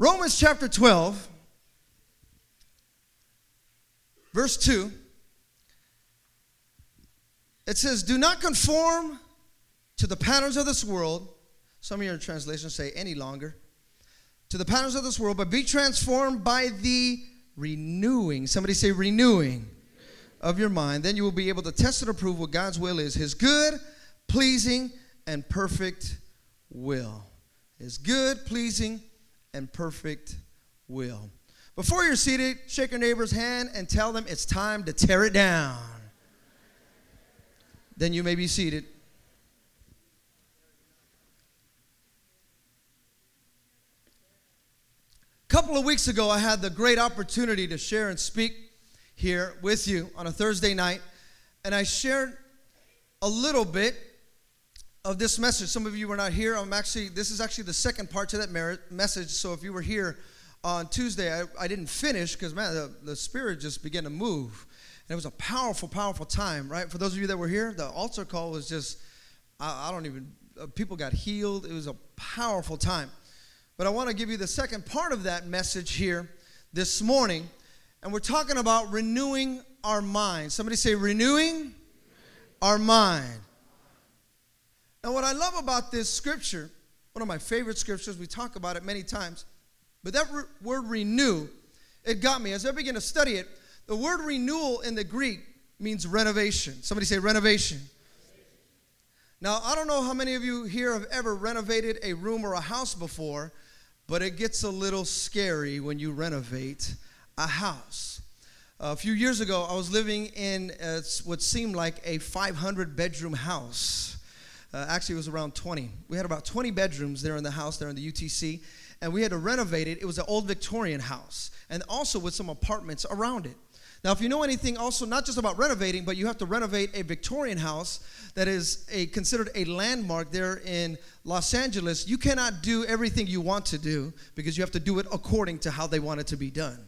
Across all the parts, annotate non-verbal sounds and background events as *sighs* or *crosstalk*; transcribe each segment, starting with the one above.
Romans chapter 12, verse 2, it says, Do not conform to the patterns of this world. Some of your translations say any longer. To the patterns of this world, but be transformed by the renewing. Somebody say renewing of your mind. Then you will be able to test and approve what God's will is His good, pleasing, and perfect will. His good, pleasing, and perfect will. Before you're seated, shake your neighbor's hand and tell them it's time to tear it down. Then you may be seated. A couple of weeks ago, I had the great opportunity to share and speak here with you on a Thursday night, and I shared a little bit of this message. Some of you were not here. I'm actually, this is actually the second part to that message. So if you were here on Tuesday, I, I didn't finish because, man, the, the Spirit just began to move. And it was a powerful, powerful time, right? For those of you that were here, the altar call was just, I, I don't even, uh, people got healed. It was a powerful time. But I want to give you the second part of that message here this morning. And we're talking about renewing our mind. Somebody say, renewing our mind. Now, what I love about this scripture, one of my favorite scriptures, we talk about it many times, but that re- word renew, it got me. As I began to study it, the word renewal in the Greek means renovation. Somebody say renovation. Now, I don't know how many of you here have ever renovated a room or a house before, but it gets a little scary when you renovate a house. A few years ago, I was living in what seemed like a 500 bedroom house. Uh, actually, it was around 20. We had about 20 bedrooms there in the house, there in the UTC, and we had to renovate it. It was an old Victorian house, and also with some apartments around it. Now, if you know anything also, not just about renovating, but you have to renovate a Victorian house that is a, considered a landmark there in Los Angeles, you cannot do everything you want to do because you have to do it according to how they want it to be done.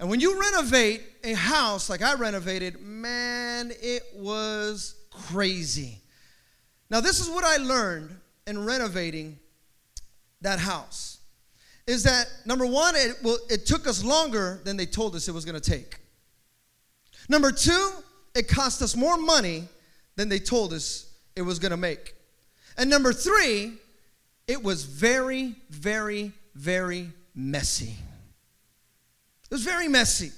And when you renovate a house like I renovated, man, it was crazy. Now, this is what I learned in renovating that house. Is that number one, it, well, it took us longer than they told us it was going to take. Number two, it cost us more money than they told us it was going to make. And number three, it was very, very, very messy. It was very messy.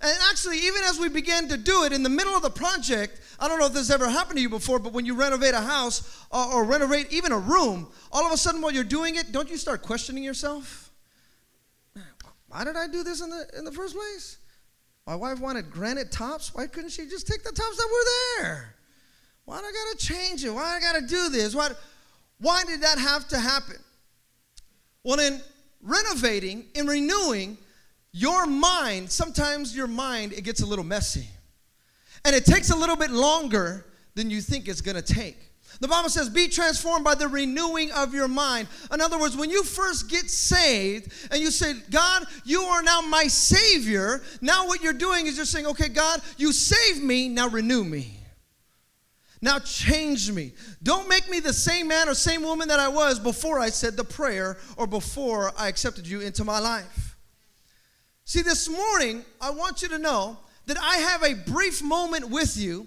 And actually, even as we began to do it in the middle of the project, I don't know if this ever happened to you before, but when you renovate a house or, or, renovate even a room, all of a sudden while you're doing it, don't you start questioning yourself? Why did I do this in the, in the first place? My wife wanted granite tops. Why couldn't she just take the tops that were there? Why do I gotta change it? Why do I gotta do this? Why, why did that have to happen? Well, in renovating, in renewing, your mind, sometimes your mind, it gets a little messy. And it takes a little bit longer than you think it's gonna take. The Bible says, be transformed by the renewing of your mind. In other words, when you first get saved and you say, God, you are now my Savior, now what you're doing is you're saying, okay, God, you saved me, now renew me. Now change me. Don't make me the same man or same woman that I was before I said the prayer or before I accepted you into my life. See, this morning, I want you to know that I have a brief moment with you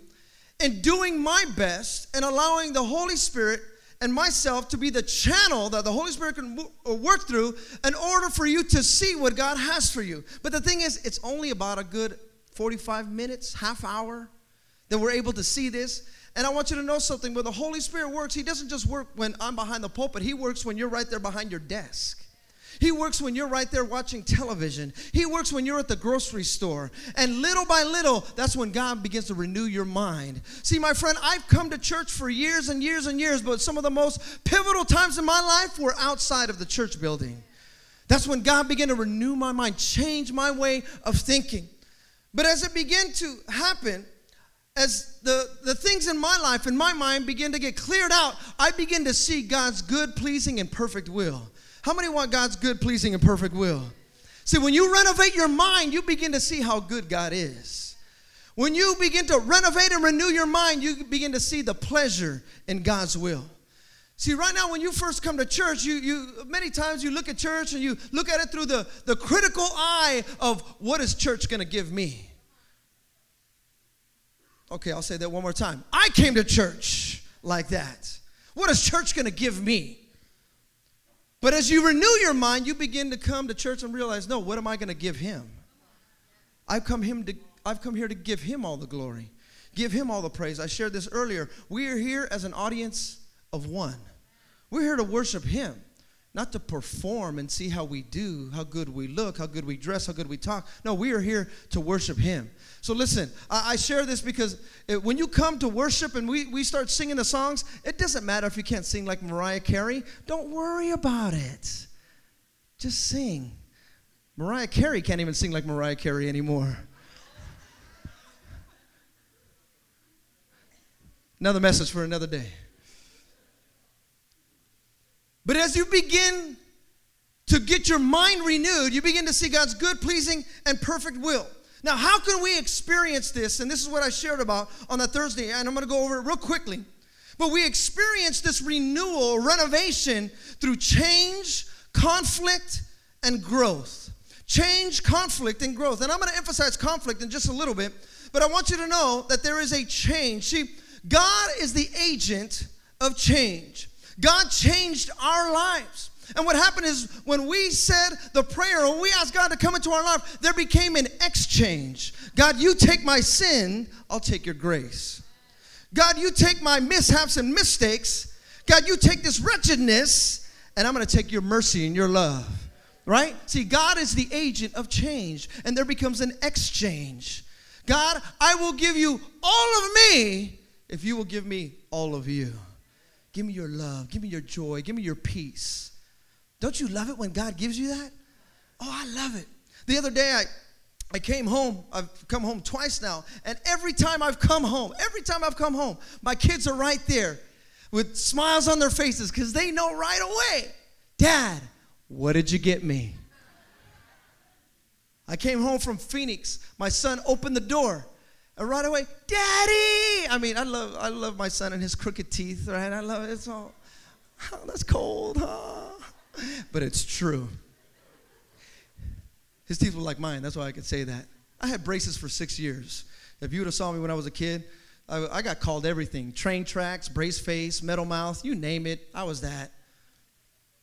in doing my best and allowing the Holy Spirit and myself to be the channel that the Holy Spirit can uh, work through in order for you to see what God has for you. But the thing is, it's only about a good 45 minutes, half hour that we're able to see this. And I want you to know something when the Holy Spirit works, He doesn't just work when I'm behind the pulpit, He works when you're right there behind your desk. He works when you're right there watching television. He works when you're at the grocery store. And little by little, that's when God begins to renew your mind. See, my friend, I've come to church for years and years and years, but some of the most pivotal times in my life were outside of the church building. That's when God began to renew my mind, change my way of thinking. But as it began to happen, as the, the things in my life, in my mind, begin to get cleared out, I begin to see God's good, pleasing, and perfect will. How many want God's good, pleasing, and perfect will? See, when you renovate your mind, you begin to see how good God is. When you begin to renovate and renew your mind, you begin to see the pleasure in God's will. See, right now, when you first come to church, you, you many times you look at church and you look at it through the, the critical eye of what is church to give me? Okay, I'll say that one more time. I came to church like that. What is church to give me? But as you renew your mind, you begin to come to church and realize, no, what am I going to give him? I've come him to I've come here to give him all the glory. Give him all the praise. I shared this earlier. We are here as an audience of one. We're here to worship Him, not to perform and see how we do, how good we look, how good we dress, how good we talk. No, we are here to worship Him. So listen, I, I share this because it, when you come to worship and we, we start singing the songs, it doesn't matter if you can't sing like Mariah Carey. Don't worry about it. Just sing. Mariah Carey can't even sing like Mariah Carey anymore. Another message for another day. But as you begin to get your mind renewed, you begin to see God's good, pleasing, and perfect will. Now, how can we experience this? And this is what I shared about on that Thursday, and I'm going to go over it real quickly. But we experience this renewal, renovation through change, conflict, and growth. Change, conflict, and growth. And I'm going to emphasize conflict in just a little bit, but I want you to know that there is a change. See, God is the agent of change. God changed our lives. And what happened is when we said the prayer, when we asked God to come into our life, there became an exchange. God, you take my sin, I'll take your grace. God, you take my mishaps and mistakes. God, you take this wretchedness, and I'm going to take your mercy and your love. Right? See, God is the agent of change, and there becomes an exchange. God, I will give you all of me if you will give me all of you. Give me your love. Give me your joy. Give me your peace. Don't you love it when God gives you that? Oh, I love it. The other day, I, I came home. I've come home twice now. And every time I've come home, every time I've come home, my kids are right there with smiles on their faces because they know right away Dad, what did you get me? I came home from Phoenix. My son opened the door. And right away, Daddy! I mean, I love, I love my son and his crooked teeth, right? I love it. It's all, oh, that's cold, huh? But it's true. His teeth were like mine. That's why I could say that. I had braces for six years. If you would have saw me when I was a kid, I, I got called everything train tracks, brace face, metal mouth, you name it. I was that.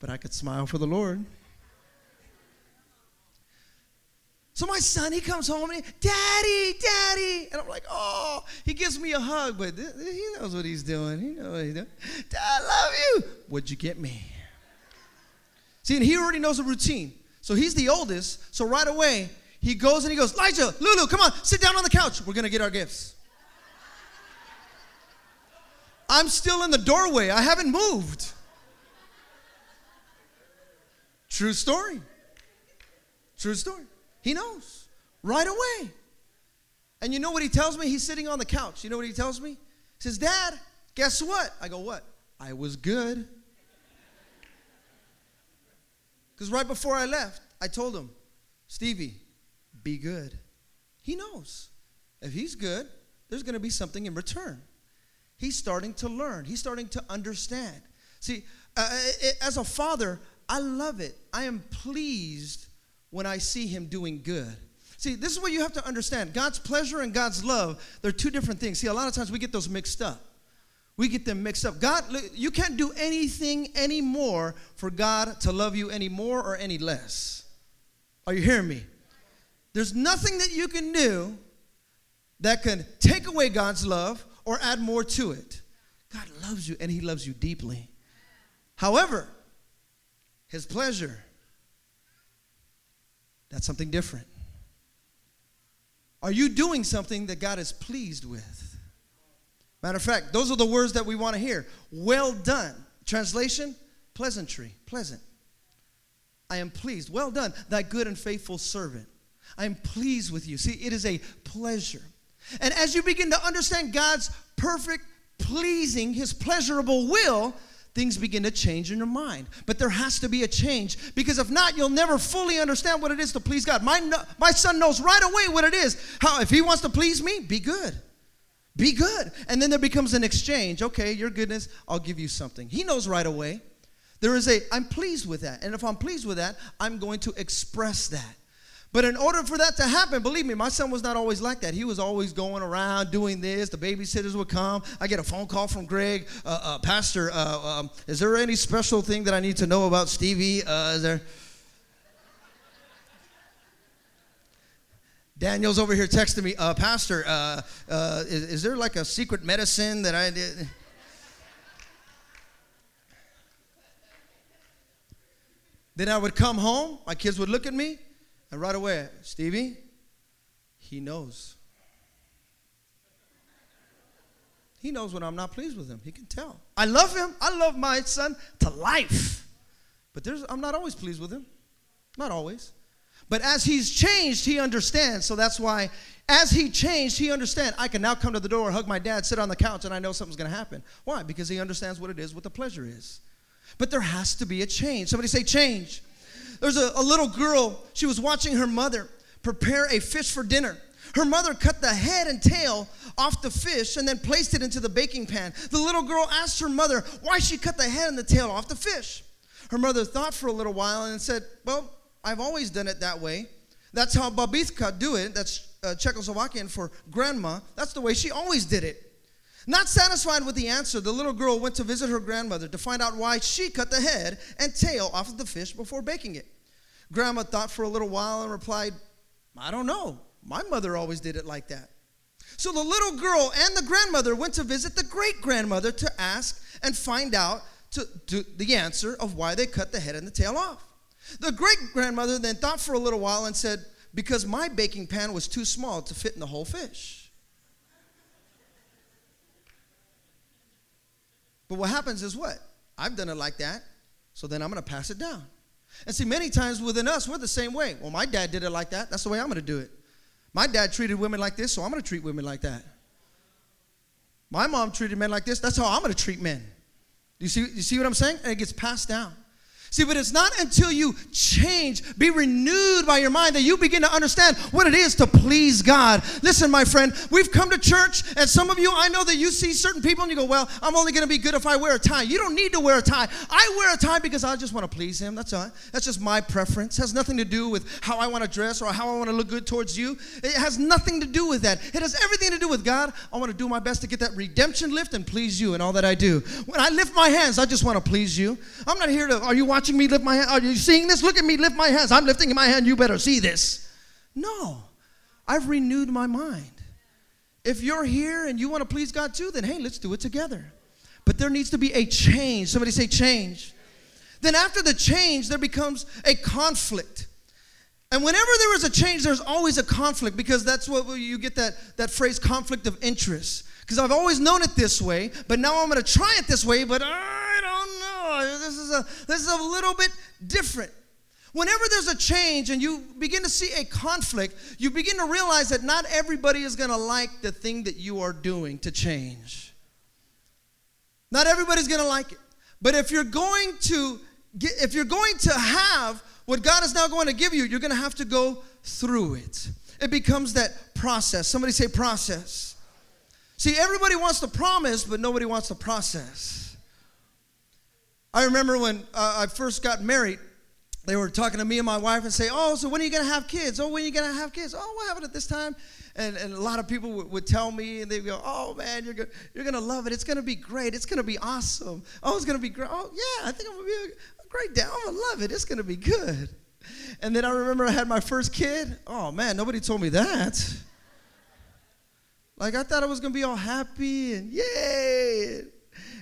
But I could smile for the Lord. So my son, he comes home and he, Daddy, Daddy. And I'm like, oh, he gives me a hug, but th- he knows what he's doing. He knows what he's doing. Dad, I love you. What'd you get me? See, and he already knows the routine. So he's the oldest. So right away, he goes and he goes, Elijah, Lulu, come on, sit down on the couch. We're going to get our gifts. I'm still in the doorway. I haven't moved. True story. True story. He knows right away. And you know what he tells me? He's sitting on the couch. You know what he tells me? He says, Dad, guess what? I go, What? I was good. Because right before I left, I told him, Stevie, be good. He knows. If he's good, there's going to be something in return. He's starting to learn, he's starting to understand. See, uh, as a father, I love it. I am pleased when I see him doing good. See, this is what you have to understand God's pleasure and God's love, they're two different things. See, a lot of times we get those mixed up. We get them mixed up. God, you can't do anything anymore for God to love you any more or any less. Are you hearing me? There's nothing that you can do that can take away God's love or add more to it. God loves you and He loves you deeply. However, His pleasure that's something different. Are you doing something that God is pleased with? Matter of fact, those are the words that we want to hear. Well done. Translation pleasantry, pleasant. I am pleased. Well done, thy good and faithful servant. I am pleased with you. See, it is a pleasure. And as you begin to understand God's perfect, pleasing, his pleasurable will, things begin to change in your mind. But there has to be a change because if not, you'll never fully understand what it is to please God. My, my son knows right away what it is. How, if he wants to please me, be good. Be good. And then there becomes an exchange. Okay, your goodness, I'll give you something. He knows right away. There is a, I'm pleased with that. And if I'm pleased with that, I'm going to express that. But in order for that to happen, believe me, my son was not always like that. He was always going around doing this. The babysitters would come. I get a phone call from Greg, uh, uh, Pastor. Uh, um, is there any special thing that I need to know about Stevie? Uh, is there? Daniel's over here texting me, uh, Pastor. Uh, is, is there like a secret medicine that I did? Then I would come home. My kids would look at me. And right away, Stevie, he knows. He knows when I'm not pleased with him. He can tell. I love him. I love my son to life. But there's, I'm not always pleased with him. Not always. But as he's changed, he understands. So that's why, as he changed, he understands. I can now come to the door, hug my dad, sit on the couch, and I know something's going to happen. Why? Because he understands what it is, what the pleasure is. But there has to be a change. Somebody say, change. There's a, a little girl, she was watching her mother prepare a fish for dinner. Her mother cut the head and tail off the fish and then placed it into the baking pan. The little girl asked her mother why she cut the head and the tail off the fish. Her mother thought for a little while and said, Well, I've always done it that way. That's how babitka do it. That's uh, Czechoslovakian for grandma. That's the way she always did it. Not satisfied with the answer, the little girl went to visit her grandmother to find out why she cut the head and tail off of the fish before baking it. Grandma thought for a little while and replied, I don't know. My mother always did it like that. So the little girl and the grandmother went to visit the great grandmother to ask and find out to, to the answer of why they cut the head and the tail off. The great grandmother then thought for a little while and said, Because my baking pan was too small to fit in the whole fish. But what happens is what? I've done it like that, so then I'm to pass it down. And see, many times within us, we're the same way. Well, my dad did it like that. That's the way I'm to do it. My dad treated women like this, so I'm to treat women like that. My mom treated men like this. That's how I'm to treat men. You see, you see what I'm saying? And it gets passed down. See, but it's not until you change, be renewed by your mind, that you begin to understand what it is to please God. Listen, my friend, we've come to church, and some of you, I know that you see certain people and you go, Well, I'm only going to be good if I wear a tie. You don't need to wear a tie. I wear a tie because I just want to please Him. That's all. That's just my preference. It has nothing to do with how I want to dress or how I want to look good towards you. It has nothing to do with that. It has everything to do with God. I want to do my best to get that redemption lift and please you in all that I do. When I lift my hands, I just want to please you. I'm not here to, are you watching? me lift my hand? Are you seeing this? Look at me lift my hands. I'm lifting my hand. You better see this. No, I've renewed my mind. If you're here and you want to please God too, then hey, let's do it together. But there needs to be a change. Somebody say change. Then after the change, there becomes a conflict. And whenever there is a change, there's always a conflict because that's what you get that, that phrase conflict of interest. Because I've always known it this way, but now I'm going to try it this way, but I don't know. This is a, this is a little bit different. Whenever there's a change and you begin to see a conflict, you begin to realize that not everybody is going to like the thing that you are doing to change. Not everybody's going to like it. But if you're going to get, if you're going to have what God is now going to give you, you're going to have to go through it. It becomes that process. Somebody say process. See, everybody wants the promise, but nobody wants the process. I remember when uh, I first got married, they were talking to me and my wife and say, "Oh, so when are you gonna have kids? Oh, when are you gonna have kids? Oh, what happened at this time?" And, and a lot of people would, would tell me, and they go, "Oh man, you're gonna, you're gonna love it. It's gonna be great. It's gonna be awesome. Oh, it's gonna be great. Oh yeah, I think I'm gonna be a, a great dad. I'm gonna love it. It's gonna be good." And then I remember I had my first kid. Oh man, nobody told me that. Like I thought I was gonna be all happy and yay.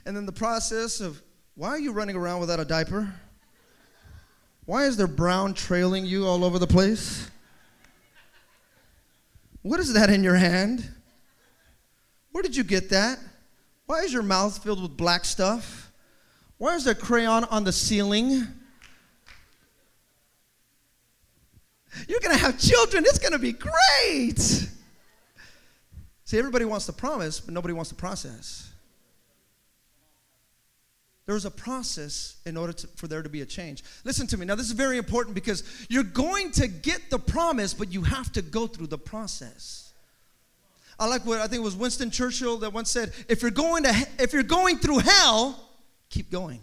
And then the process of why are you running around without a diaper? Why is there brown trailing you all over the place? What is that in your hand? Where did you get that? Why is your mouth filled with black stuff? Why is there crayon on the ceiling? You're gonna have children, it's gonna be great. See, everybody wants the promise, but nobody wants the process. There's a process in order to, for there to be a change. Listen to me. Now, this is very important because you're going to get the promise, but you have to go through the process. I like what I think it was Winston Churchill that once said, if you're going to if you're going through hell, keep going.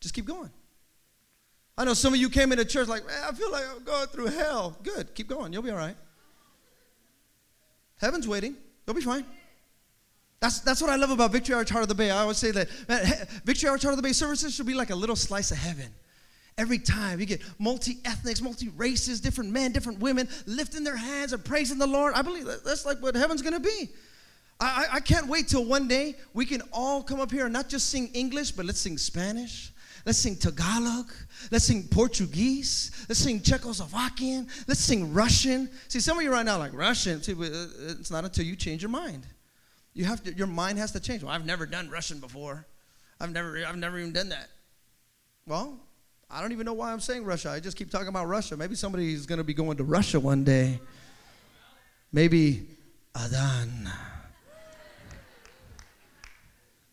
Just keep going. I know some of you came into church like, I feel like I'm going through hell. Good, keep going. You'll be all right. Heaven's waiting. You'll be fine. That's, that's what I love about Victory Outreach Heart of the Bay. I always say that man, Victory Outreach Heart of the Bay services should be like a little slice of heaven. Every time you get multi ethnics, multi races, different men, different women lifting their hands and praising the Lord. I believe that that's like what heaven's gonna be. I, I can't wait till one day we can all come up here and not just sing English, but let's sing Spanish. Let's sing Tagalog. Let's sing Portuguese. Let's sing Czechoslovakian. Let's sing Russian. See, some of you right now like Russian. See, uh, it's not until you change your mind. You have to. Your mind has to change. Well, I've never done Russian before. I've never. I've never even done that. Well, I don't even know why I'm saying Russia. I just keep talking about Russia. Maybe somebody's going to be going to Russia one day. Maybe Adan.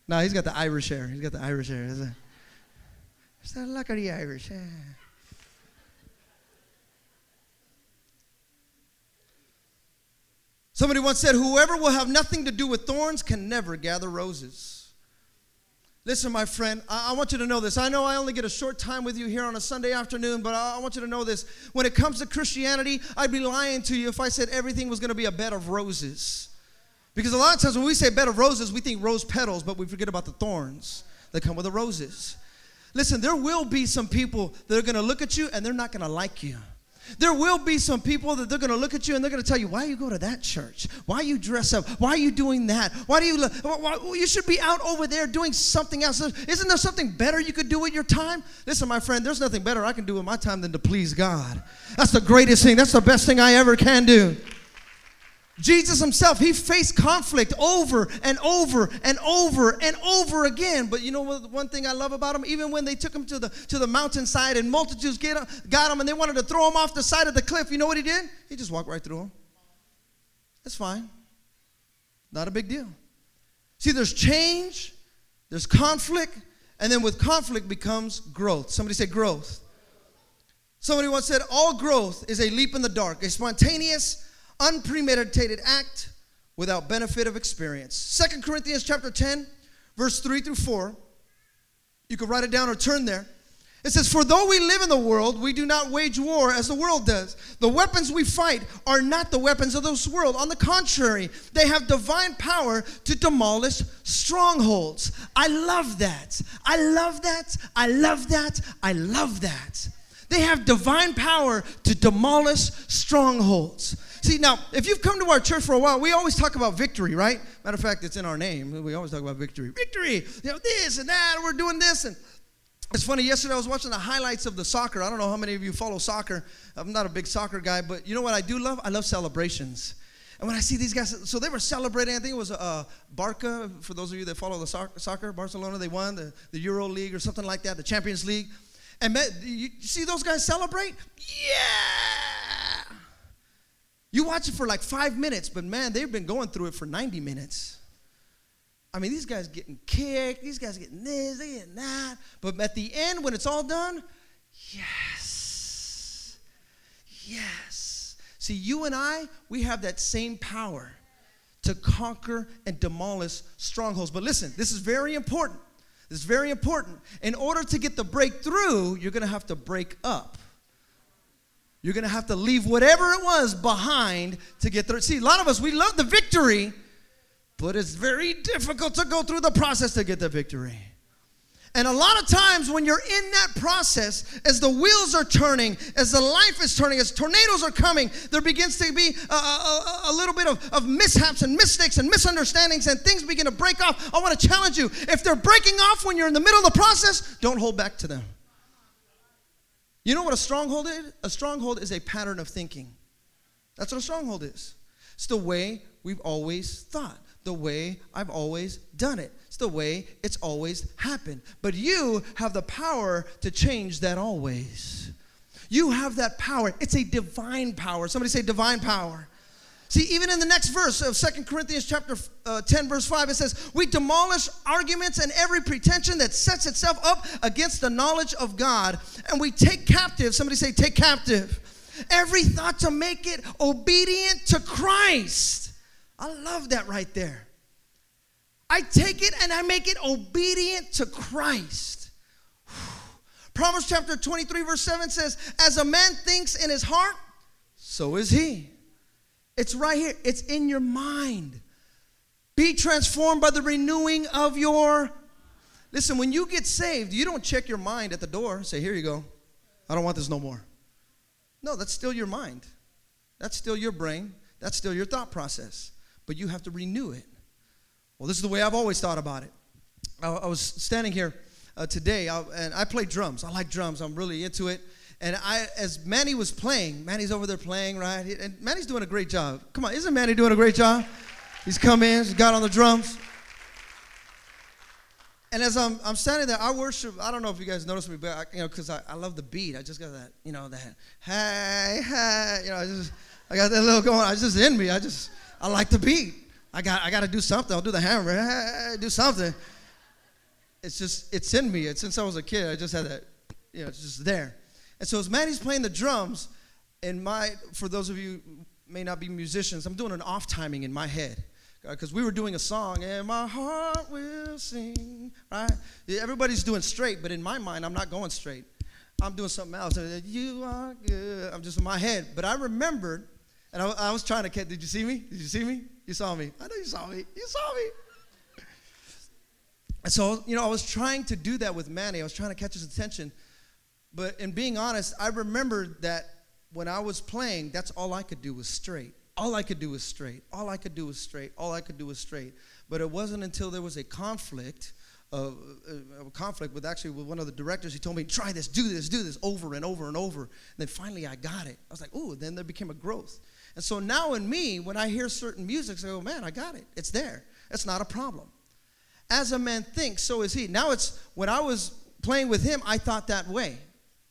No, he's got the Irish hair. He's got the Irish hair. Is that luck of the Irish? Somebody once said, Whoever will have nothing to do with thorns can never gather roses. Listen, my friend, I, I, want you to know this. I know I only get a short time with you here on a Sunday afternoon, but I, I want you to know this. When it comes to Christianity, I'd be lying to you if I said everything was going to be a bed of roses. Because a lot of times when we say bed of roses, we think rose petals, but we forget about the thorns that come with the roses. Listen, there will be some people that are going to look at you and they're not going to like you. There will be some people that they're going to look at you and they're going to tell you, why you go to that church? Why you dress up? Why you doing that? Why do you, why, you should be out over there doing something else. Isn't there something better you could do with your time? Listen, my friend, there's nothing better I can do with my time than to please God. That's the greatest thing. That's the best thing I ever can do. Jesus himself, he faced conflict over and over and over and over again. But you know what, one thing I love about him? Even when they took him to the, to the mountainside and multitudes get, got him and they wanted to throw him off the side of the cliff, you know what he did? He just walked right through them. That's fine. Not a big deal. See, there's change, there's conflict, and then with conflict becomes growth. Somebody say growth. Somebody once said, all growth is a leap in the dark, a spontaneous, unpremeditated act without benefit of experience. Second Corinthians chapter 10, verse 3 through 4. You can write it down or turn there. It says, For though we live in the world, we do not wage war as the world does. The weapons we fight are not the weapons of this world. On the contrary, they have divine power to demolish strongholds. I love that. I love that. I love that. I love that. They have divine power to demolish strongholds. See, now, if you've come to our church for a while, we always talk about victory, right? Matter of fact, it's in our name. We always talk about victory. Victory! You know, this and that, we're doing this. And it's funny, yesterday I was watching the highlights of the soccer. I don't know how many of you follow soccer. I'm not a big soccer guy, but you know what I do love? I love celebrations. And when I see these guys, so they were celebrating, I think it was uh, Barca, for those of you that follow the soccer, Barcelona, they won the, the Euro League or something like that, the Champions League. And you see those guys celebrate? Yeah! You watch it for like five minutes, but man, they've been going through it for 90 minutes. I mean, these guys getting kicked, these guys getting this, they getting that. But at the end, when it's all done, yes. Yes. See, you and I, we have that same power to conquer and demolish strongholds. But listen, this is very important. This is very important. In order to get the breakthrough, you're going to have to break up. You're going to have to leave whatever it was behind to get through. See, a lot of us, we love the victory, but it's very difficult to go through the process to get the victory. And a lot of times when you're in that process, as the wheels are turning, as the life is turning, as tornadoes are coming, there begins to be a, a, a, little bit of, of mishaps and mistakes and misunderstandings, and things begin to break off. I want to challenge you. If they're breaking off when you're in the middle of the process, don't hold back to them. You know what a stronghold is? A stronghold is a pattern of thinking. That's what a stronghold is. It's the way we've always thought, the way I've always done it. It's the way it's always happened. But you have the power to change that always. You have that power. It's a divine power. Somebody say divine power. See, even in the next verse of Second Corinthians chapter uh, 10, verse 5, it says, We demolish arguments and every pretension that sets itself up against the knowledge of God. And we take captive, somebody say, take captive, Every thought to make it obedient to Christ. I love that right there. I take it and I make it obedient to Christ. *sighs* Proverbs chapter 23, verse 7 says, As a man thinks in his heart, so is he. It's right here, it's in your mind. Be transformed by the renewing of your. Listen, when you get saved, you don't check your mind at the door. Say, Here you go. I don't want this no more. No, that's still your mind. That's still your brain. That's still your thought process. But you have to renew it. Well, this is the way I've always thought about it. I, I was standing here uh, today, I, and I play drums. I like drums. I'm really into it. And I, as Manny was playing, Manny's over there playing, right? And Manny's doing a great job. Come on, isn't Manny doing a great job? He's come in, he's got on the drums. And as I'm, I'm standing there, I worship. I don't know if you guys noticed me, but I, you know, because I, I love the beat. I just got that, you know, that hey, hey, you know, I just I got that little going. I just in me. I just I like the beat. I got I got to do something. I'll do the hammer. Hey, do something. It's just it's in me. It's since I was a kid. I just had that, you know, it's just there. And so as Manny's playing the drums, and my for those of you may not be musicians, I'm doing an off timing in my head uh, because we were doing a song, and my heart will sing. Right? Everybody's doing straight, but in my mind, I'm not going straight. I'm doing something else. Uh, you are good. I'm just in my head. But I remembered, and I, I was trying to catch. Did you see me? Did you see me? You saw me. I know you saw me. You saw me. And so, you know, I was trying to do that with Manny. I was trying to catch his attention. But in being honest, I remember that when I was playing, that's all I could do was straight. All I could do was straight. All I could do was straight. All I could do was straight. But it wasn't until there was a conflict, uh, a conflict with actually with one of the directors. He told me, "Try this, do this, do this over and over and over." And then finally, I got it. I was like, "Ooh!" Then there became a growth. And so now in me, when I hear certain music, I go, "Man, I got it. It's there. It's not a problem." As a man thinks, so is he. Now it's when I was playing with him, I thought that way.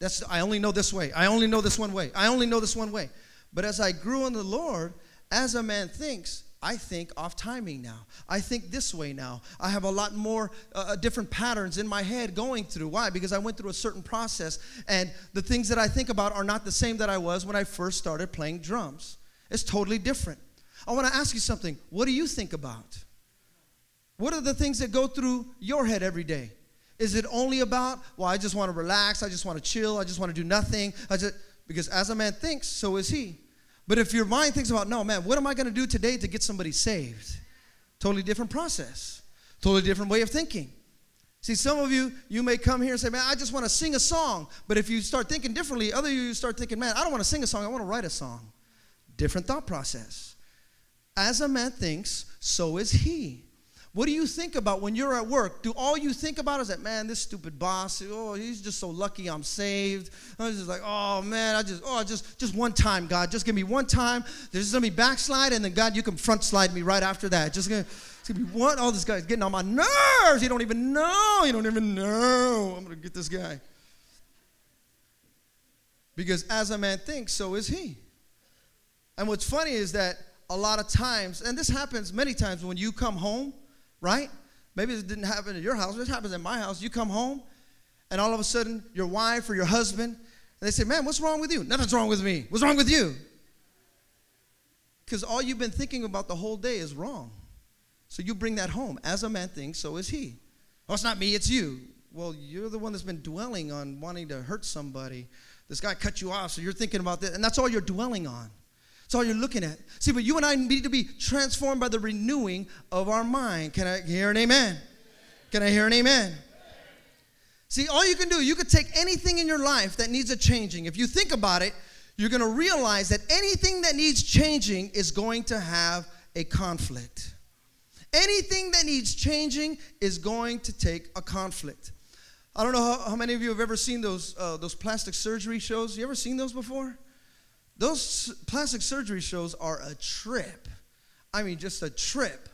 That's I only know this way. I only know this one way. I only know this one way. But as I grew in the Lord, as a man thinks, I think off timing now. I think this way now. I have a lot more uh, uh, different patterns in my head going through. Why? Because I went through a certain process, and the things that I think about are not the same that I was when I first started playing drums. It's totally different. I want to ask you something. What do you think about? What are the things that go through your head every day? Is it only about, well, I just want to relax, I just want to chill, I just want to do nothing? I just, because as a man thinks, so is he. But if your mind thinks about, no, man, what am I going to do today to get somebody saved? Totally different process, totally different way of thinking. See, some of you, you may come here and say, man, I just want to sing a song. But if you start thinking differently, other you start thinking, man, I don't want to sing a song, I want to write a song. Different thought process. As a man thinks, so is he. What do you think about when you're at work? Do all you think about is that, man, this stupid boss, oh, he's just so lucky I'm saved. I was just like, oh, man, I just, oh, just, just one time, God. Just give me one time. There's to be backslide, and then, God, you can front slide me right after that. Just to be one. Oh, this guy's getting on my nerves. You don't even know. You don't even know. I'm to get this guy. Because as a man thinks, so is he. And what's funny is that a lot of times, and this happens many times when you come home, right? Maybe it didn't happen at your house, it happens at my house. You come home, and all of a sudden, your wife or your husband, and they say, Man, what's wrong with you? Nothing's wrong with me. What's wrong with you? Because all you've been thinking about the whole day is wrong. So you bring that home. As a man thinks, so is he. Oh, it's not me, it's you. Well, you're the one that's been dwelling on wanting to hurt somebody. This guy cut you off, so you're thinking about that, and that's all you're dwelling on. That's all you're looking at. See, but you and I need to be transformed by the renewing of our mind. Can I hear an amen? Can I hear an amen? See, all you can do, you could take anything in your life that needs a changing. If you think about it, you're going to realize that anything that needs changing is going to have a conflict. Anything that needs changing is going to take a conflict. I don't know how, how many of you have ever seen those, uh, those plastic surgery shows. You ever seen those before? Those plastic surgery shows are a trip. I mean, just a trip.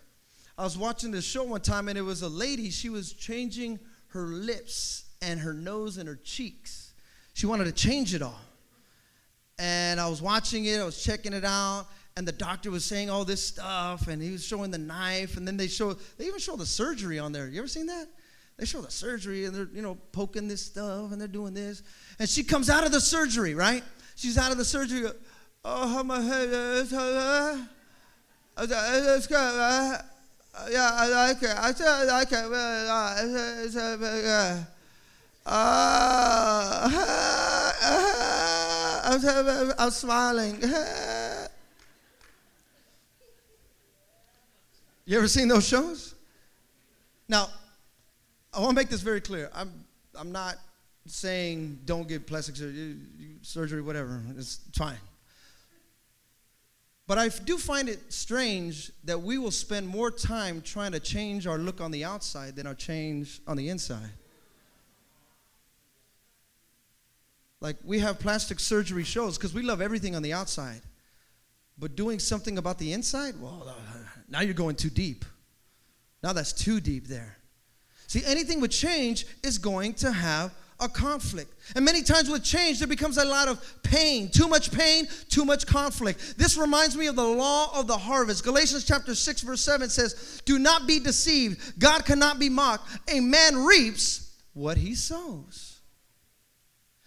I was watching this show one time, and it was a lady. She was changing her lips and her nose and her cheeks. She wanted to change it all. And I was watching it, I was checking it out, and the doctor was saying all this stuff, and he was showing the knife, and then they show they even show the surgery on there. You ever seen that? They show the surgery, and they're you know poking this stuff, and they're doing this, and she comes out of the surgery, right? She's out of the surgery. Oh, my head is. It's good. Uh, yeah, I like it. I I like it. Uh, it's, uh, uh, uh, I'm smiling. *laughs* You ever seen those shows? Now, I want to make this very clear. I'm, I'm not saying don't get plastic surgery, whatever. It's fine. But I do find it strange that we will spend more time trying to change our look on the outside than our change on the inside. Like we have plastic surgery shows because we love everything on the outside. But doing something about the inside, well, uh, now you're going too deep. Now that's too deep there. See, anything with change is going to have a conflict. And many times with change, there becomes a lot of pain. Too much pain, too much conflict. This reminds me of the law of the harvest. Galatians chapter 6, verse 7 says, Do not be deceived. God cannot be mocked. A man reaps what he sows.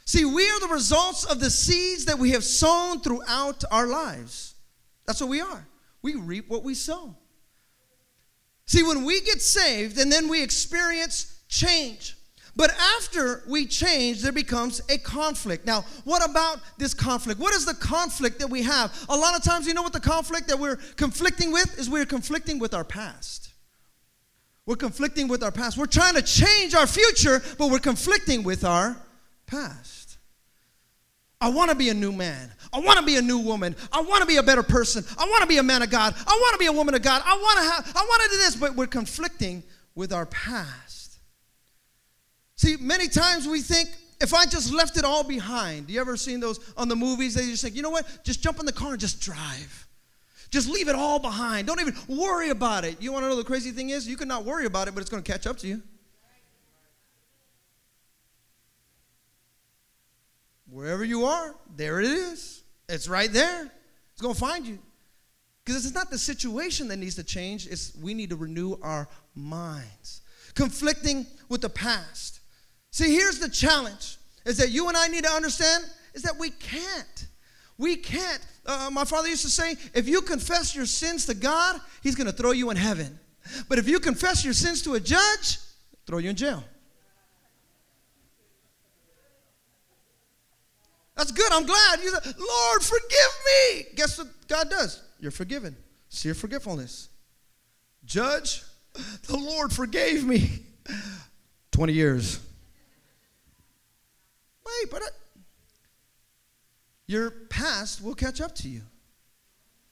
See, we are the results of the seeds that we have sown throughout our lives. That's what we are. We reap what we sow. See, when we get saved and then we experience change, but after we change, there becomes a conflict. Now, what about this conflict? What is the conflict that we have? A lot of times, you know what the conflict that we're conflicting with is we're conflicting with our past. We're conflicting with our past. We're trying to change our future, but we're conflicting with our past. I want to be a new man. I want to be a new woman. I want to be a better person. I want to be a man of God. I want to be a woman of God. I want to have I want to do this, but we're conflicting with our past. See, many times we think, if I just left it all behind, you ever seen those on the movies? They just think, you know what? Just jump in the car and just drive. Just leave it all behind. Don't even worry about it. You want to know the crazy thing is? You can not worry about it, but it's going to catch up to you. Wherever you are, there it is. It's right there. It's going to find you. Because it's not the situation that needs to change, it's we need to renew our minds. Conflicting with the past. See, here's the challenge is that you and I need to understand is that we can't. We can't. Uh, my father used to say, if you confess your sins to God, He's going to throw you in heaven. But if you confess your sins to a judge, throw you in jail. That's good. I'm glad. You said, Lord, forgive me. Guess what God does? You're forgiven. See your forgetfulness. Judge, the Lord forgave me. 20 years. Wait, but I, your past will catch up to you.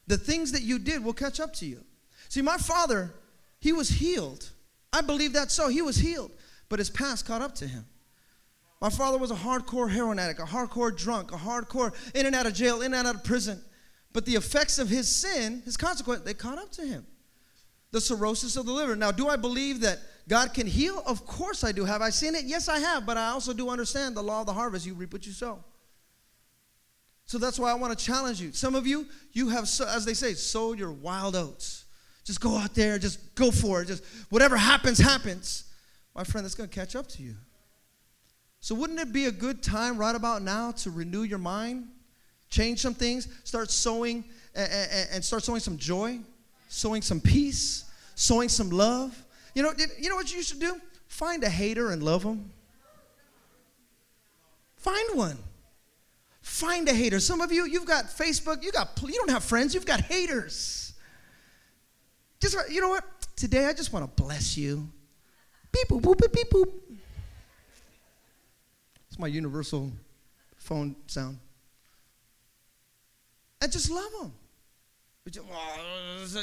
The things that you did will catch up to you. See, my father, he was healed. I believe that so. He was healed, but his past caught up to him. My father was a hardcore heroin addict, a hardcore drunk, a hardcore in and out of jail, in and out of prison. But the effects of his sin, his consequence, they caught up to him. The cirrhosis of the liver. Now, do I believe that God can heal? Of course I do. Have I seen it? Yes, I have. But I also do understand the law of the harvest. You reap what you sow. So that's why I want to challenge you. Some of you, you have, as they say, sow your wild oats. Just go out there, just go for it. Just whatever happens, happens. My friend, that's going to catch up to you. So wouldn't it be a good time right about now to renew your mind, change some things, start sowing and start sowing some joy, sowing some peace, sowing some love? You know, you know what you should do? Find a hater and love them. Find one. Find a hater. Some of you, you've got Facebook, you got you don't have friends, you've got haters. Just uh, you know what? Today I just want to bless you. Beep boop boop beep boop. It's my universal phone sound. And just love them.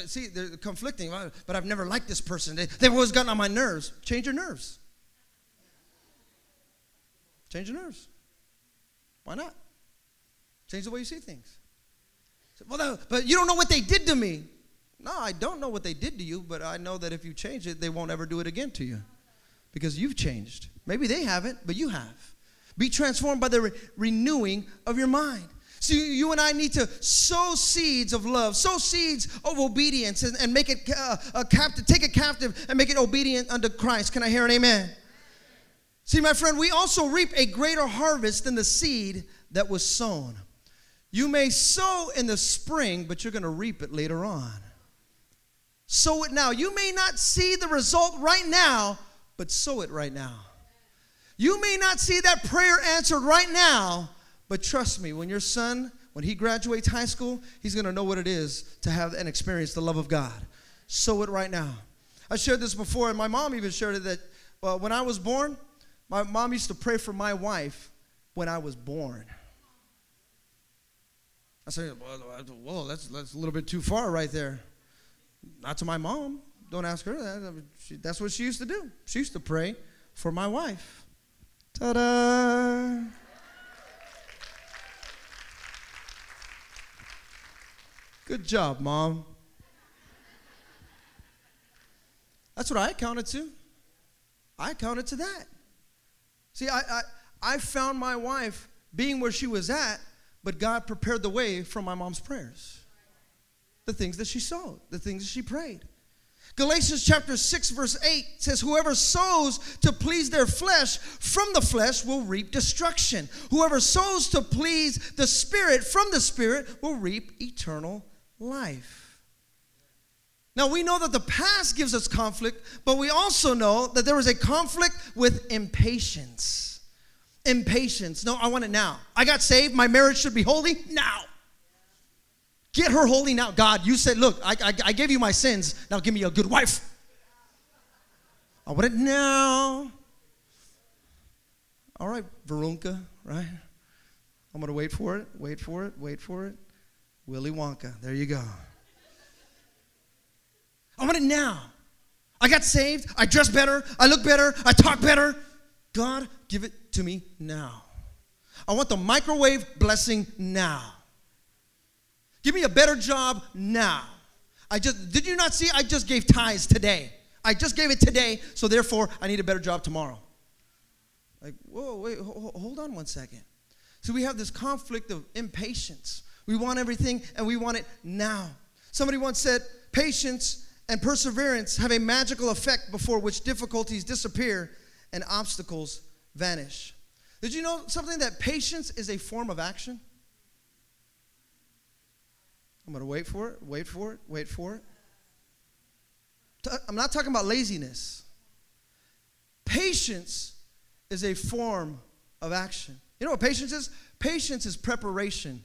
See, they're conflicting, but I've never liked this person. They, they've always gotten on my nerves. Change your nerves. Change your nerves. Why not? Change the way you see things. Well, but you don't know what they did to me. No, I don't know what they did to you, but I know that if you change it, they won't ever do it again to you because you've changed. Maybe they haven't, but you have. Be transformed by the re- renewing of your mind. See, you and I need to sow seeds of love, sow seeds of obedience, and, and make it uh, a captive, take it captive and make it obedient unto Christ. Can I hear an amen? See, my friend, we also reap a greater harvest than the seed that was sown. You may sow in the spring, but you're going to reap it later on. Sow it now. You may not see the result right now, but sow it right now. You may not see that prayer answered right now, but trust me, when your son, when he graduates high school, he's going to know what it is to have and experience the love of God. Sow it right now. I shared this before, and my mom even shared it that well, when I was born, my mom used to pray for my wife when I was born. I said, whoa, that's, that's a little bit too far right there. Not to my mom. Don't ask her that. that's what she used to do. She used to pray for my wife. Ta da! Good job, mom. That's what I counted to. I counted to that. See, I, I, I found my wife being where she was at, but God prepared the way from my mom's prayers. The things that she sowed, the things that she prayed. Galatians chapter 6, verse 8 says, Whoever sows to please their flesh from the flesh will reap destruction. Whoever sows to please the Spirit from the Spirit will reap eternal life. Now, we know that the past gives us conflict, but we also know that there is a conflict with impatience. Impatience. No, I want it now. I got saved. My marriage should be holy now. Get her holy now. God, you said, look, I, I, I gave you my sins. Now give me a good wife. I want it now. All right, Veruca, right? I'm going to wait for it, wait for it, wait for it. Willy Wonka, there you go. I want it now. I got saved. I dress better. I look better. I talk better. God, give it to me now. I want the microwave blessing now. Give me a better job now. I just did you not see I just gave tithes today. I just gave it today, so therefore I need a better job tomorrow. Like, whoa, wait, hold on one second. So we have this conflict of impatience. We want everything and we want it now. Somebody once said, patience and perseverance have a magical effect before which difficulties disappear and obstacles vanish. Did you know something that patience is a form of action? I'm going to wait for it, wait for it, wait for it. I'm not talking about laziness. Patience is a form of action. You know what patience is? Patience is preparation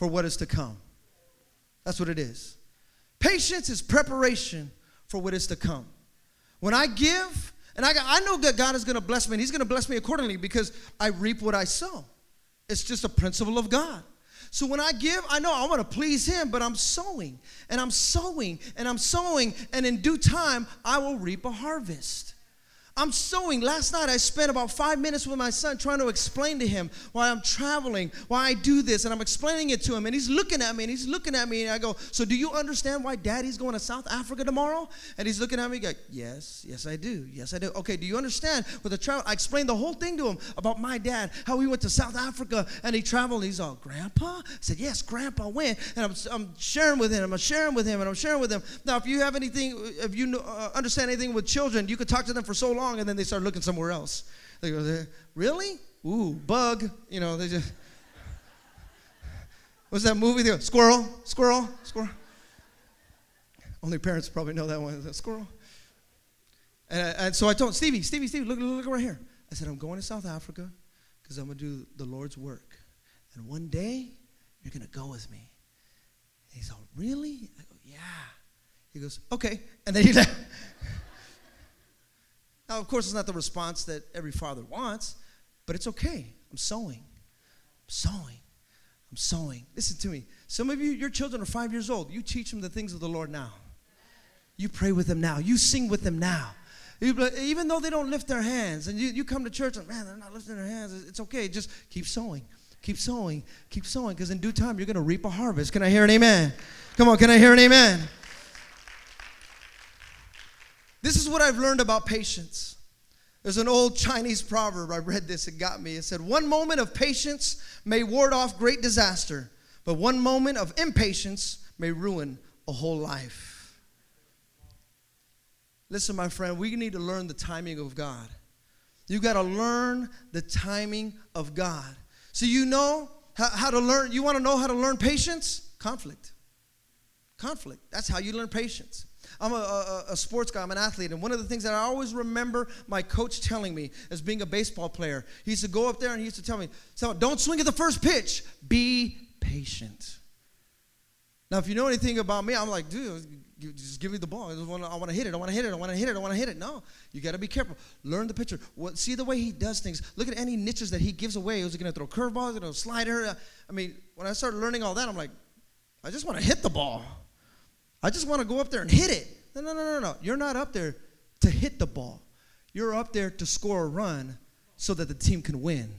for what is to come. That's what it is. Patience is preparation for what is to come. When I give, and I, I know that God is going to bless me, and He's going to bless me accordingly because I reap what I sow. It's just a principle of God. So when I give, I know I want to please Him, but I'm sowing and I'm sowing and I'm sowing, and in due time, I will reap a harvest. I'm sewing. Last night I spent about five minutes with my son trying to explain to him why I'm traveling, why I do this, and I'm explaining it to him. And he's looking at me and he's looking at me, and I go, So do you understand why daddy's going to South Africa tomorrow? And he's looking at me, like, Yes, yes, I do. Yes, I do. Okay, do you understand with the travel? I explained the whole thing to him about my dad, how he went to South Africa and he traveled. And he's all, Grandpa? I said, Yes, Grandpa went. And I'm, I'm sharing with him, I'm sharing with him, and I'm sharing with him. Now, if you have anything, if you uh, understand anything with children, you could talk to them for so long and then they start looking somewhere else. They go, really? Ooh, bug. You know, they just. What's that movie? They go, squirrel, squirrel, squirrel. Only parents probably know that one. Squirrel. And, and so I told Stevie, Stevie, Stevie, look, look, look right here. I said, I'm going to South Africa because I'm going to do the Lord's work. And one day, you're going to go with me. And he's all, really? I go, yeah. He goes, okay. And then he *laughs* left. Now, of course, it's not the response that every father wants, but it's okay. I'm sowing. I'm sowing. I'm sowing. Listen to me. Some of you, your children are five years old. You teach them the things of the Lord now. You pray with them now. You sing with them now. Even though they don't lift their hands, and you, you come to church and, man, they're not lifting their hands. It's okay. Just keep sowing. Keep sowing. Keep sowing, because in due time, you're going to reap a harvest. Can I hear an amen? Come on, can I hear an amen? This is what I've learned about patience. There's an old Chinese proverb. I read this, it got me. It said, One moment of patience may ward off great disaster, but one moment of impatience may ruin a whole life. Listen, my friend, we need to learn the timing of God. You got to learn the timing of God. So, you know how, how to learn, you want to know how to learn patience? Conflict. Conflict. That's how you learn patience. I'm a, a, a, sports guy, I'm an athlete, and one of the things that I always remember my coach telling me as being a baseball player, he used to go up there and he used to tell me, don't swing at the first pitch, be patient. Now, if you know anything about me, I'm like, dude, just give me the ball. I want to, hit it. I want to hit it. I want to hit it. I want to hit it. No, you got to be careful. Learn the pitcher. See the way he does things. Look at any niches that he gives away. Is he going to throw curveballs? Going to slider? I mean, when I started learning all that, I'm like, I just want to hit the ball. I just want to go up there and hit it. No, no, no, no, no. You're not up there to hit the ball. You're up there to score a run so that the team can win.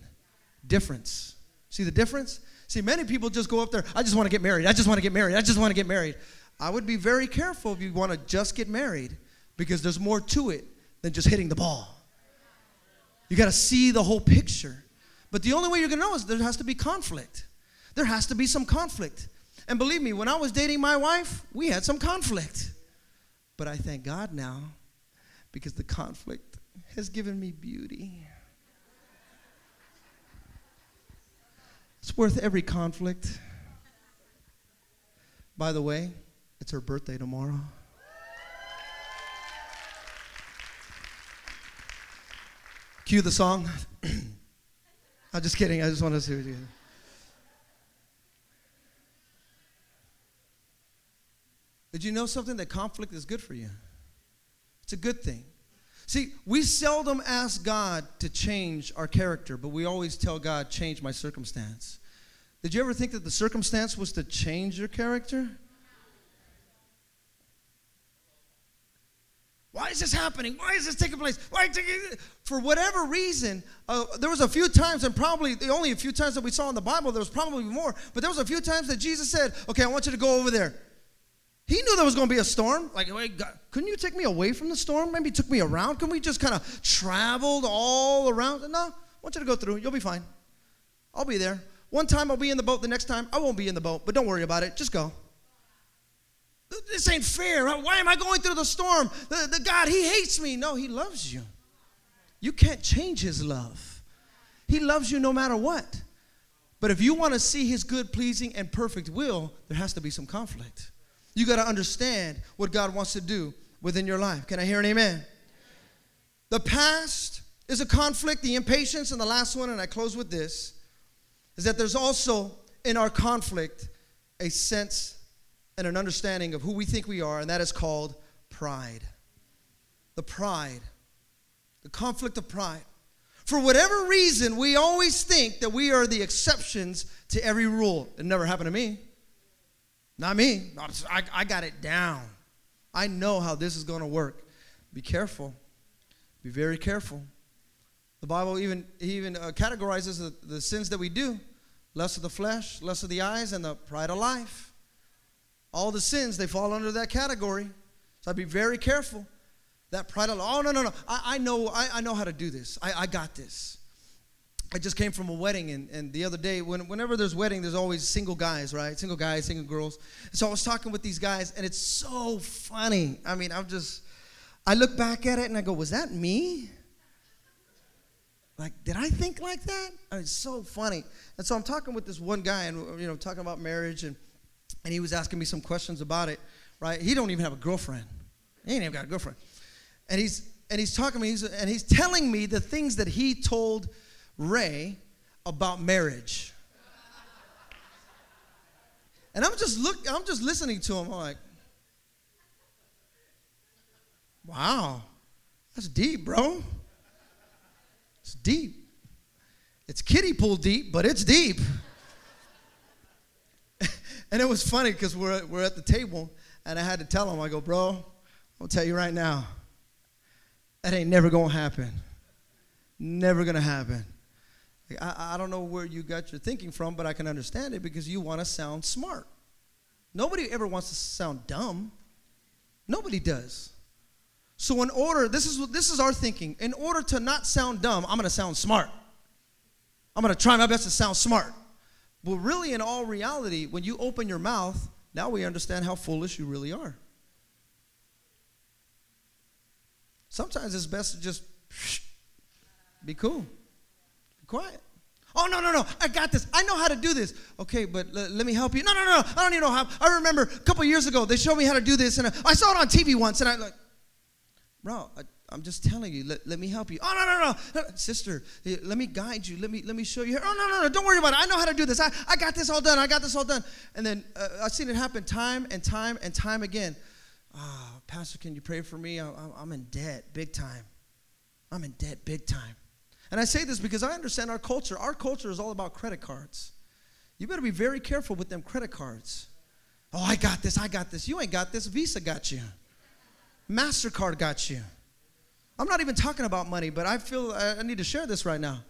Difference. See the difference? See, many people just go up there, I just want to get married. I just want to get married. I just want to get married. I would be very careful if you want to just get married because there's more to it than just hitting the ball. You got to see the whole picture. But the only way you're going to know is there has to be conflict. There has to be some conflict. And believe me, when I was dating my wife, we had some conflict. But I thank God now because the conflict has given me beauty. It's worth every conflict. By the way, it's her birthday tomorrow. Cue the song. *clears throat* I'm just kidding. I just want to see what you. Did you know something? That conflict is good for you. It's a good thing. See, we seldom ask God to change our character, but we always tell God, change my circumstance. Did you ever think that the circumstance was to change your character? Why is this happening? Why is this taking place? Why taking for whatever reason? Uh, there was a few times, and probably the only a few times that we saw in the Bible. There was probably more, but there was a few times that Jesus said, "Okay, I want you to go over there." He knew there was going to be a storm. Like, wait, God, couldn't you take me away from the storm? Maybe took me around. Can we just kind of traveled all around? No, I want you to go through. You'll be fine. I'll be there. One time I'll be in the boat. The next time I won't be in the boat. But don't worry about it. Just go. This ain't fair. Why am I going through the storm? The, the God, He hates me. No, He loves you. You can't change His love. He loves you no matter what. But if you want to see His good, pleasing, and perfect will, there has to be some conflict. You got to understand what God wants to do within your life. Can I hear an amen? The past is a conflict, the impatience, and the last one, and I close with this, is that there's also in our conflict a sense and an understanding of who we think we are, and that is called pride. The pride, the conflict of pride. For whatever reason, we always think that we are the exceptions to every rule. It never happened to me. Not me. I, I got it down. I know how this is going to work. Be careful. Be very careful. The Bible even even uh, categorizes the, the sins that we do: lust of the flesh, lust of the eyes, and the pride of life. All the sins they fall under that category. So I'd be very careful. That pride of oh no no no I, I know I, I know how to do this. I, I got this. I just came from a wedding, and, and the other day, when, whenever there's wedding, there's always single guys, right? Single guys, single girls. So I was talking with these guys, and it's so funny. I mean, I'm just, I look back at it and I go, was that me? Like, did I think like that? I mean, it's so funny. And so I'm talking with this one guy, and you know, talking about marriage, and and he was asking me some questions about it, right? He don't even have a girlfriend. He ain't even got a girlfriend. And he's and he's talking to me, he's, and he's telling me the things that he told Ray about marriage. And I'm just look I'm just listening to him. I'm like, wow, that's deep, bro. It's deep. It's kiddie pool deep, but it's deep. *laughs* and it was funny because we're, we're at the table, and I had to tell him, I go, bro, I'll tell you right now, that ain't never gonna happen. Never gonna happen. I, I don't know where you got your thinking from, but I can understand it because you want to sound smart. Nobody ever wants to sound dumb. Nobody does. So in order, this is this is our thinking. In order to not sound dumb, I'm going to sound smart. I'm going to try my best to sound smart. But really, in all reality, when you open your mouth, now we understand how foolish you really are. Sometimes it's best to just be cool quiet. Oh, no, no, no. I got this. I know how to do this. Okay, but l- let me help you. No, no, no. I don't even know how. I remember a couple years ago, they showed me how to do this, and I, saw it on TV once, and I'm like, bro, I, I'm just telling you, let, let me help you. Oh, no, no, no. Sister, eh, let me guide you. Let me let me show you. Oh, no, no, no. Don't worry about it. I know how to do this. I, I got this all done. I got this all done. And then uh, I've seen it happen time and time and time again. Ah, oh, Pastor, can you pray for me? I, I'm in debt big time. I'm in debt big time. And I say this because I understand our culture. Our culture is all about credit cards. You better be very careful with them credit cards. Oh, I got this. I got this. You ain't got this. Visa got you. MasterCard got you. I'm not even talking about money, but I feel I need to share this right now.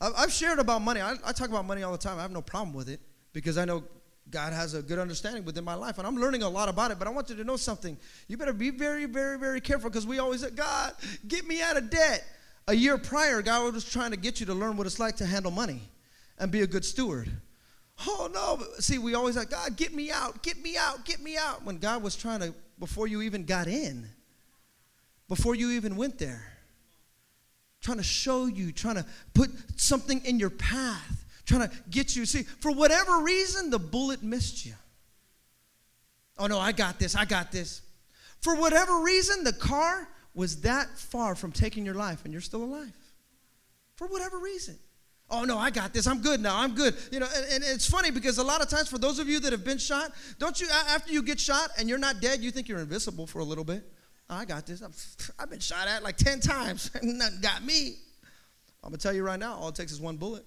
I've shared about money. I, talk about money all the time. I have no problem with it because I know God has a good understanding within my life, and I'm learning a lot about it. But I want you to know something. You better be very, very, very careful because we always say, God, get me out of debt. A year prior, God was trying to get you to learn what it's like to handle money and be a good steward. Oh, no. See, we always like, God, get me out, get me out, get me out. When God was trying to, before you even got in, before you even went there. Trying to show you, trying to put something in your path, trying to get you. See, for whatever reason, the bullet missed you. Oh no, I got this, I got this. For whatever reason, the car was that far from taking your life and you're still alive. For whatever reason. Oh no, I got this. I'm good now. I'm good. You know, and, and, it's funny because a lot of times for those of you that have been shot, don't you after you get shot and you're not dead, you think you're invisible for a little bit. Oh, I got this. *laughs* I've been shot at like 10 times. *laughs* Nothing got me. I'm going to tell you right now, all it takes is one bullet.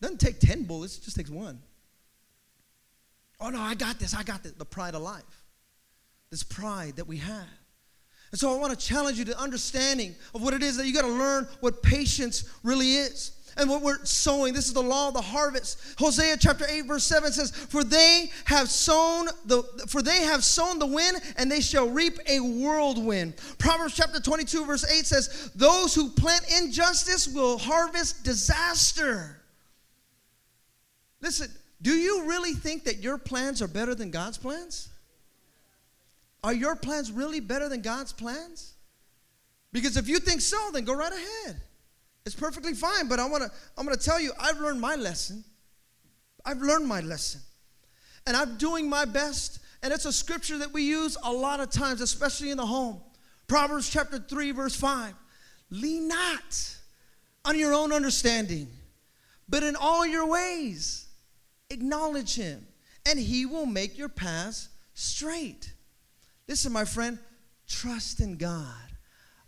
Doesn't take 10 bullets, it just takes one. Oh, no, I got this. I got this. The pride of life. This pride that we have. And so I want to challenge you to understanding of what it is that you got to learn what patience really is and what we're sowing. This is the law of the harvest. Hosea chapter 8 verse 7 says, "For they have sown the for they have sown the wind and they shall reap a whirlwind." Proverbs chapter 22 verse 8 says, "Those who plant injustice will harvest disaster." Listen, do you really think that your plans are better than God's plans? Are your plans really better than God's plans? Because if you think so, then go right ahead. It's perfectly fine, but I want to I'm to tell you I've learned my lesson. I've learned my lesson. And I'm doing my best, and it's a scripture that we use a lot of times, especially in the home. Proverbs chapter 3 verse 5. Lean not on your own understanding, but in all your ways acknowledge him, and he will make your paths straight. Listen, my friend, trust in God.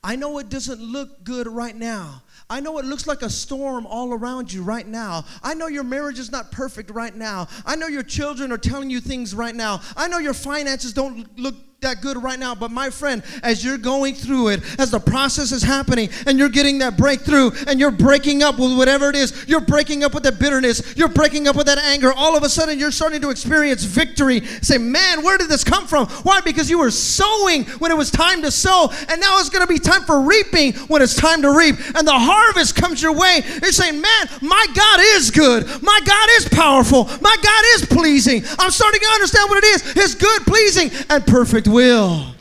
I know it doesn't look good right now. I know it looks like a storm all around you right now. I know your marriage is not perfect right now. I know your children are telling you things right now. I know your finances don't look that good right now, but my friend, as you're going through it, as the process is happening, and you're getting that breakthrough, and you're breaking up with whatever it is, you're breaking up with that bitterness, you're breaking up with that anger, all of a sudden you're starting to experience victory. Say, man, where did this come from? Why? Because you were sowing when it was time to sow, and now it's going to be time for reaping when it's time to reap, and the harvest comes your way. You're saying, man, my God is good, my God is powerful, my God is pleasing. I'm starting to understand what it is. His good, pleasing, and perfect will.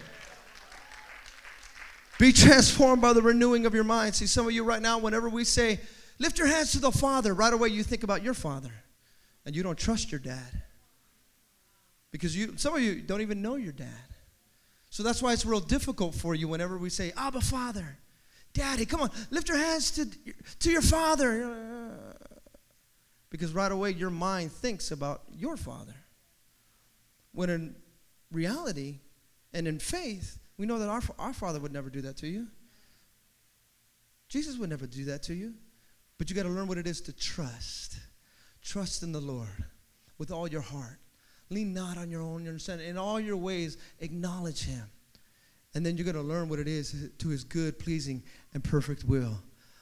Be transformed by the renewing of your mind. See, some of you right now, whenever we say, lift your hands to the Father, right away you think about your father. And you don't trust your dad. Because you some of you don't even know your dad. So that's why it's real difficult for you whenever we say, Abba Father, Daddy, come on, lift your hands to, to your father. Because right away your mind thinks about your father. When in reality, and in faith, we know that our, our Father would never do that to you. Jesus would never do that to you. But you got to learn what it is to trust. Trust in the Lord with all your heart. Lean not on your own understanding. In all your ways, acknowledge Him. And then you're going to learn what it is to His good, pleasing, and perfect will.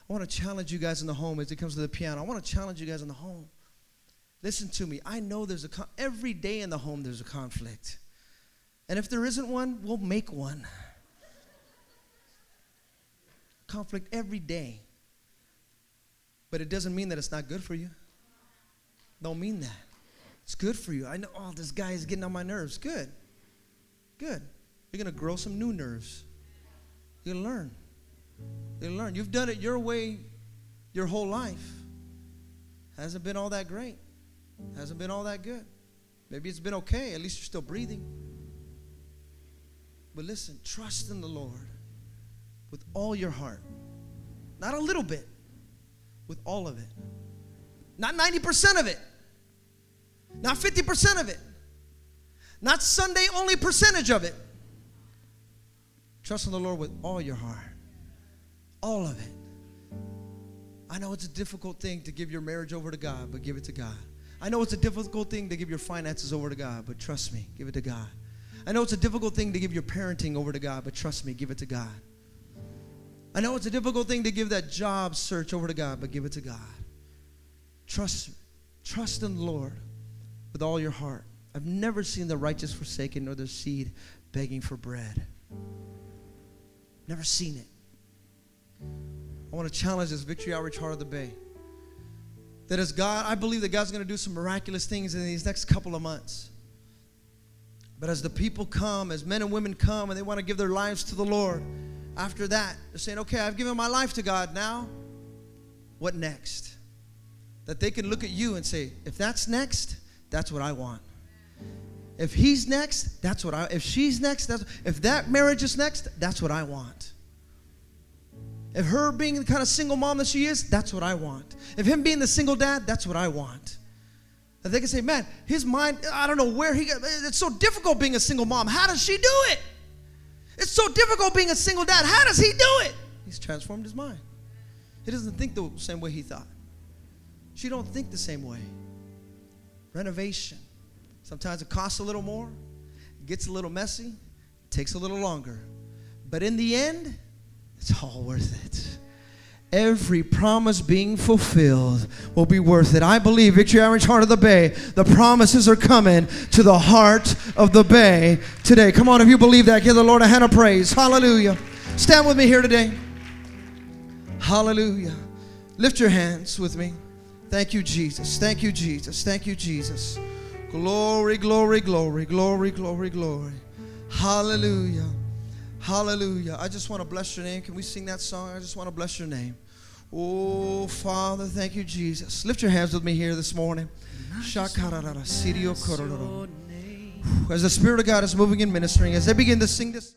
I want to challenge you guys in the home as it comes to the piano. I want to challenge you guys in the home. Listen to me. I know there's a, con- every day in the home there's a conflict. And if there isn't one, we'll make one. Conflict every day. But it doesn't mean that it's not good for you. Don't mean that. It's good for you. I know, oh, this guy is getting on my nerves. Good. Good. You're going to grow some new nerves. You're going to learn. You're going to learn. You've done it your way. your whole life hasn't been all that great, hasn't been all that good. Maybe it's been okay, at least you're still breathing. But listen, trust in the Lord with all your heart. Not a little bit, with all of it. Not 90% of it. Not 50% of it. Not Sunday only percentage of it. Trust in the Lord with all your heart. All of it. I know it's a difficult thing to give your marriage over to God, but give it to God. I know it's a difficult thing to give your finances over to God, but trust me, give it to God. I know it's a difficult thing to give your parenting over to God, but trust me, give it to God. I know it's a difficult thing to give that job search over to God, but give it to God. Trust, trust in the Lord with all your heart. I've never seen the righteous forsaken nor their seed begging for bread. Never seen it. I want to challenge this Victory Outreach Heart of the Bay. That as God, I believe that God's going to do some miraculous things in these next couple of months. But as the people come, as men and women come and they want to give their lives to the Lord, after that, they're saying, okay, I've given my life to God now. What next? That they can look at you and say, if that's next, that's what I want. If he's next, that's what I if she's next, that's if that marriage is next, that's what I want. If her being the kind of single mom that she is, that's what I want. If him being the single dad, that's what I want. They can say, man, his mind, I don't know where he got it's so difficult being a single mom. How does she do it? It's so difficult being a single dad. How does he do it? He's transformed his mind. He doesn't think the same way he thought. She don't think the same way. Renovation. Sometimes it costs a little more, gets a little messy, takes a little longer. But in the end, it's all worth it every promise being fulfilled will be worth it. I believe, Victory Outreach Heart of the Bay, the promises are coming to the heart of the Bay today. Come on, if you believe that, give the Lord a hand of praise. Hallelujah. Stand with me here today. Hallelujah. Lift your hands with me. Thank you, Jesus. Thank you, Jesus. Thank you, Jesus. Glory, glory, glory, glory, glory, glory. Hallelujah. Hallelujah. I just want to bless your name. Can we sing that song? I just want to bless your name. Oh, Father, thank you, Jesus. Lift your hands with me here this morning. As the Spirit of God is moving and ministering, as they begin to sing this.